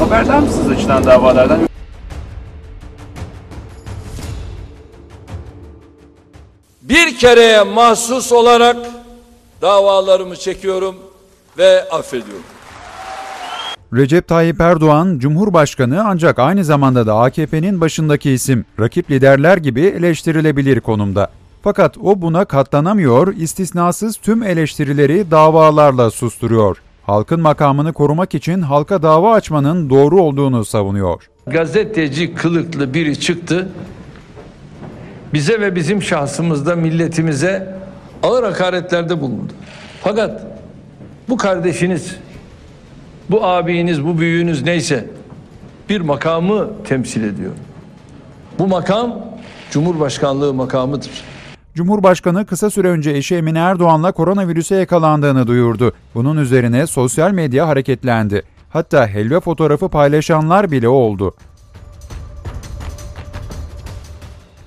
Haberdar mısınız açılan davalardan? Bir kereye mahsus olarak davalarımı çekiyorum ve affediyorum. Recep Tayyip Erdoğan Cumhurbaşkanı ancak aynı zamanda da AKP'nin başındaki isim. Rakip liderler gibi eleştirilebilir konumda. Fakat o buna katlanamıyor, istisnasız tüm eleştirileri davalarla susturuyor. Halkın makamını korumak için halka dava açmanın doğru olduğunu savunuyor. Gazeteci kılıklı biri çıktı. Bize ve bizim şahsımızda milletimize ağır hakaretlerde bulundu. Fakat bu kardeşiniz, bu abiniz, bu büyüğünüz neyse bir makamı temsil ediyor. Bu makam Cumhurbaşkanlığı makamıdır. Cumhurbaşkanı kısa süre önce eşi Emine Erdoğan'la koronavirüse yakalandığını duyurdu. Bunun üzerine sosyal medya hareketlendi. Hatta helva fotoğrafı paylaşanlar bile oldu.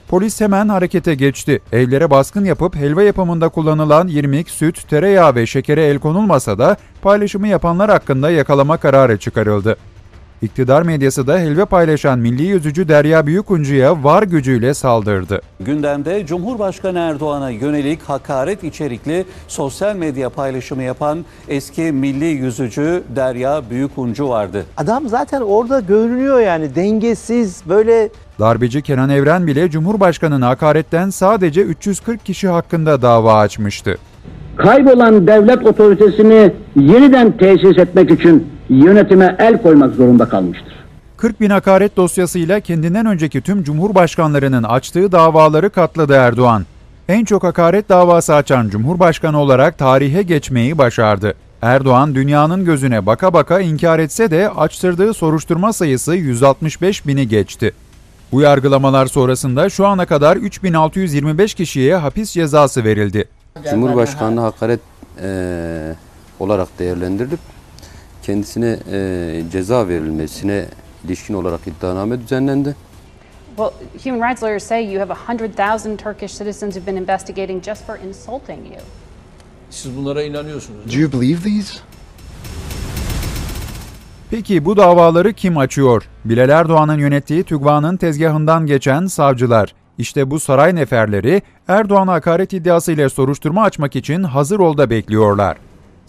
Polis hemen harekete geçti. Evlere baskın yapıp helva yapımında kullanılan irmik, süt, tereyağı ve şekere el konulmasa da paylaşımı yapanlar hakkında yakalama kararı çıkarıldı. İktidar medyası da helva paylaşan milli yüzücü Derya Büyükuncu'ya var gücüyle saldırdı. Gündemde Cumhurbaşkanı Erdoğan'a yönelik hakaret içerikli sosyal medya paylaşımı yapan eski milli yüzücü Derya Büyükuncu vardı. Adam zaten orada görünüyor yani dengesiz böyle Darbeci Kenan Evren bile Cumhurbaşkanı'na hakaretten sadece 340 kişi hakkında dava açmıştı. kaybolan devlet otoritesini yeniden tesis etmek için yönetime el koymak zorunda kalmıştır. 40 bin hakaret dosyasıyla kendinden önceki tüm cumhurbaşkanlarının açtığı davaları katladı Erdoğan. En çok hakaret davası açan cumhurbaşkanı olarak tarihe geçmeyi başardı. Erdoğan dünyanın gözüne baka baka inkar etse de açtırdığı soruşturma sayısı 165 bini geçti. Bu yargılamalar sonrasında şu ana kadar 3625 kişiye hapis cezası verildi. Cumhurbaşkanlığı hakaret eee, olarak değerlendirilip kendisine eee, ceza verilmesine ilişkin olarak iddianame düzenlendi. Well, human rights lawyers say you have 100,000 Turkish citizens who've been investigating just for insulting you. Siz bunlara inanıyorsunuz. Do you believe these? Peki bu davaları kim açıyor? Bilal Erdoğan'ın yönettiği TÜGVA'nın tezgahından geçen savcılar. İşte bu saray neferleri Erdoğan'a hakaret iddiasıyla soruşturma açmak için hazır olda bekliyorlar.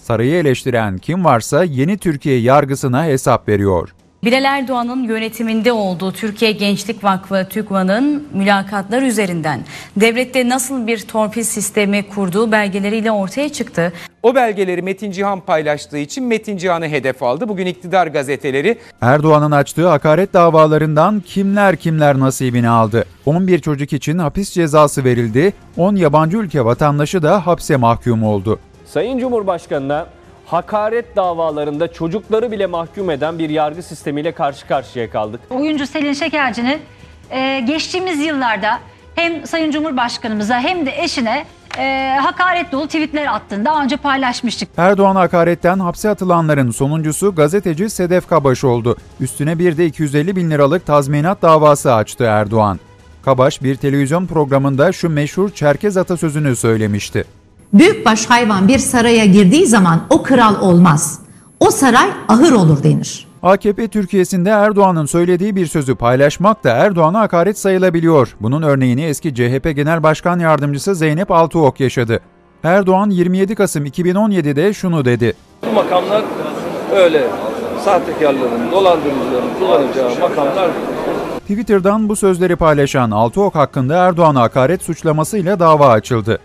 Sarayı eleştiren kim varsa yeni Türkiye yargısına hesap veriyor. Bilal Erdoğan'ın yönetiminde olduğu Türkiye Gençlik Vakfı TÜGVA'nın mülakatlar üzerinden devlette nasıl bir torpil sistemi kurduğu belgeleriyle ortaya çıktı. O belgeleri Metin Cihan paylaştığı için Metin Cihan'ı hedef aldı. Bugün iktidar gazeteleri Erdoğan'ın açtığı hakaret davalarından kimler kimler nasibini aldı. 11 çocuk için hapis cezası verildi, 10 yabancı ülke vatandaşı da hapse mahkum oldu. Sayın Cumhurbaşkanı'na hakaret davalarında çocukları bile mahkum eden bir yargı sistemiyle karşı karşıya kaldık. Oyuncu Selin Şekerci'nin e, geçtiğimiz yıllarda hem Sayın Cumhurbaşkanımıza hem de eşine e, hakaret dolu tweetler attığını daha önce paylaşmıştık. Erdoğan hakaretten hapse atılanların sonuncusu gazeteci Sedef Kabaş oldu. Üstüne bir de 250 bin liralık tazminat davası açtı Erdoğan. Kabaş bir televizyon programında şu meşhur Çerkez atasözünü söylemişti. Büyükbaş hayvan bir saraya girdiği zaman o kral olmaz. O saray ahır olur denir. AKP Türkiye'sinde Erdoğan'ın söylediği bir sözü paylaşmak da Erdoğan'a hakaret sayılabiliyor. Bunun örneğini eski CHP Genel Başkan Yardımcısı Zeynep Altıok yaşadı. Erdoğan 27 Kasım 2017'de şunu dedi. Bu makamlar öyle sahtekarların, dolandırıcıların kullanacağı makamlar Twitter'dan bu sözleri paylaşan Altıok hakkında Erdoğan'a hakaret suçlamasıyla dava açıldı.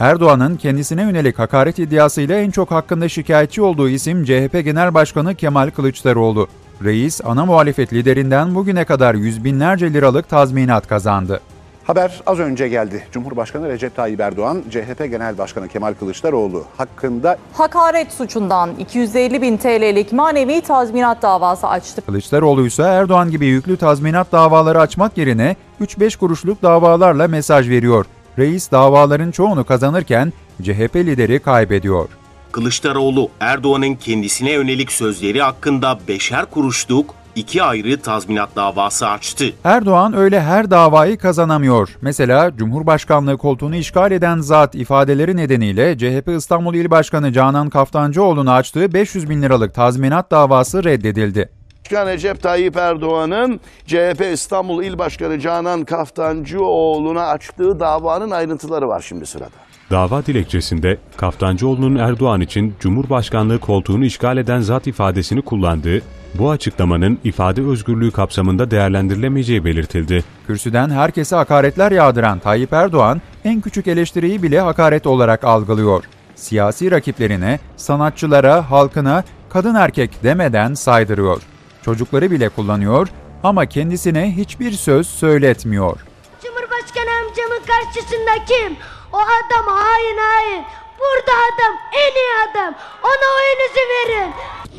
Erdoğan'ın kendisine yönelik hakaret iddiasıyla en çok hakkında şikayetçi olduğu isim CHP Genel Başkanı Kemal Kılıçdaroğlu. Reis, ana muhalefet liderinden bugüne kadar yüz binlerce liralık tazminat kazandı. Haber az önce geldi. Cumhurbaşkanı Recep Tayyip Erdoğan, CHP Genel Başkanı Kemal Kılıçdaroğlu hakkında Hakaret suçundan 250 bin TL'lik manevi tazminat davası açtı. Kılıçdaroğlu ise Erdoğan gibi yüklü tazminat davaları açmak yerine 3-5 kuruşluk davalarla mesaj veriyor. Reis davaların çoğunu kazanırken CHP lideri kaybediyor. Kılıçdaroğlu Erdoğan'ın kendisine yönelik sözleri hakkında beşer kuruşluk iki ayrı tazminat davası açtı. Erdoğan öyle her davayı kazanamıyor. Mesela Cumhurbaşkanlığı koltuğunu işgal eden zat ifadeleri nedeniyle CHP İstanbul İl Başkanı Canan Kaftancıoğlu'na açtığı 500 bin liralık tazminat davası reddedildi. Başkan Recep Tayyip Erdoğan'ın CHP İstanbul İl Başkanı Canan Kaftancıoğlu'na açtığı davanın ayrıntıları var şimdi sırada. Dava dilekçesinde Kaftancıoğlu'nun Erdoğan için Cumhurbaşkanlığı koltuğunu işgal eden zat ifadesini kullandığı, bu açıklamanın ifade özgürlüğü kapsamında değerlendirilemeyeceği belirtildi. Kürsüden herkese hakaretler yağdıran Tayyip Erdoğan en küçük eleştiriyi bile hakaret olarak algılıyor. Siyasi rakiplerine, sanatçılara, halkına kadın erkek demeden saydırıyor. Çocukları bile kullanıyor ama kendisine hiçbir söz söyletmiyor. Cumhurbaşkanı amcamın karşısında kim? O adam hain hain. Burada adam en iyi adam. Ona oyunuzu verin.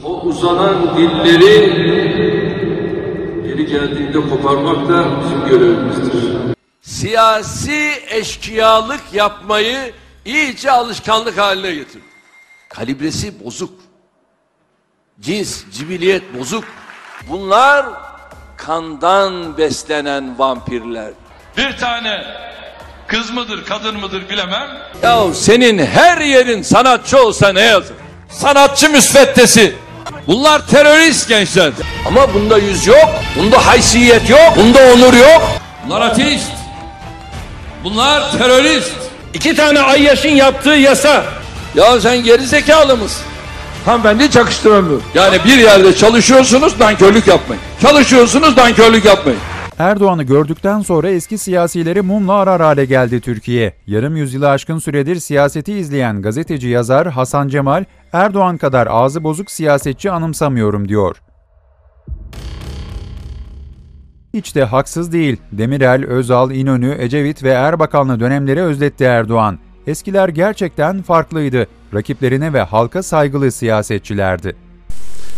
O uzanan dilleri geri geldiğinde koparmak da bizim görevimizdir. Siyasi eşkıyalık yapmayı iyice alışkanlık haline getirdi. Kalibresi bozuk. Cins, cibiliyet bozuk. Bunlar kandan beslenen vampirler. Bir tane kız mıdır, kadın mıdır bilemem. Ya senin her yerin sanatçı olsa ne yazık? Sanatçı müsveddesi. Bunlar terörist gençler. Ama bunda yüz yok, bunda haysiyet yok, bunda onur yok. Bunlar ateist. Bunlar terörist. İki tane Ayyaş'ın yaptığı yasa. Ya sen geri zekalı mısın? Hanımefendi çakıştıramıyor. Yani bir yerde çalışıyorsunuz nankörlük yapmayın. Çalışıyorsunuz nankörlük yapmayın. Erdoğan'ı gördükten sonra eski siyasileri mumla arar hale geldi Türkiye. Yarım yüzyılı aşkın süredir siyaseti izleyen gazeteci yazar Hasan Cemal, Erdoğan kadar ağzı bozuk siyasetçi anımsamıyorum diyor. Hiç de haksız değil. Demirel, Özal, İnönü, Ecevit ve Erbakanlı dönemleri özletti Erdoğan. Eskiler gerçekten farklıydı. Rakiplerine ve halka saygılı siyasetçilerdi.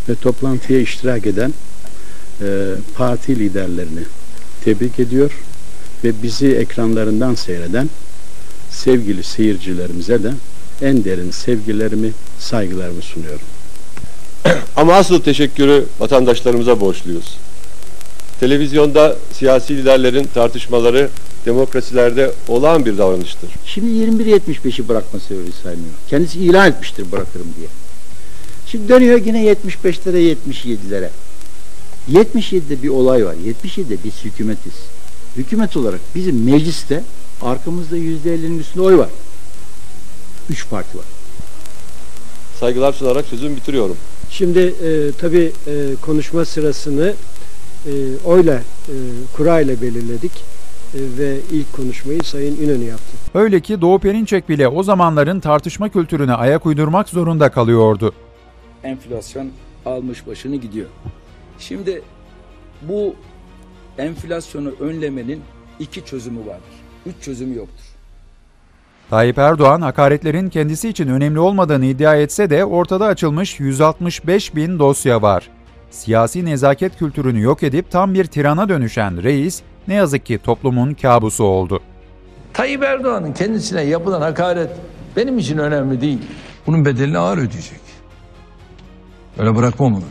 Ve toplantıya iştirak eden e, parti liderlerini tebrik ediyor ve bizi ekranlarından seyreden sevgili seyircilerimize de en derin sevgilerimi, saygılarımı sunuyorum. Ama asıl teşekkürü vatandaşlarımıza borçluyuz. Televizyonda siyasi liderlerin tartışmaları demokrasilerde olağan bir davranıştır. Şimdi 21.75'i bırakma sebebi saymıyor. Kendisi ilan etmiştir bırakırım diye. Şimdi dönüyor yine 75'lere 77'lere. 77'de bir olay var. 77'de biz hükümetiz. Hükümet olarak bizim mecliste arkamızda %50'nin üstünde oy var. Üç parti var. Saygılar sunarak sözümü bitiriyorum. Şimdi e, tabii e, konuşma sırasını e, oyla, e, kurayla belirledik e, ve ilk konuşmayı Sayın İnönü yaptı. Öyle ki Doğu Perinçek bile o zamanların tartışma kültürüne ayak uydurmak zorunda kalıyordu. Enflasyon almış başını gidiyor. Şimdi bu enflasyonu önlemenin iki çözümü vardır. Üç çözümü yoktur. Tayyip Erdoğan hakaretlerin kendisi için önemli olmadığını iddia etse de ortada açılmış 165 bin dosya var. Siyasi nezaket kültürünü yok edip tam bir tirana dönüşen reis ne yazık ki toplumun kabusu oldu. Tayyip Erdoğan'ın kendisine yapılan hakaret benim için önemli değil. Bunun bedelini ağır ödeyecek. Öyle bırakmam onu.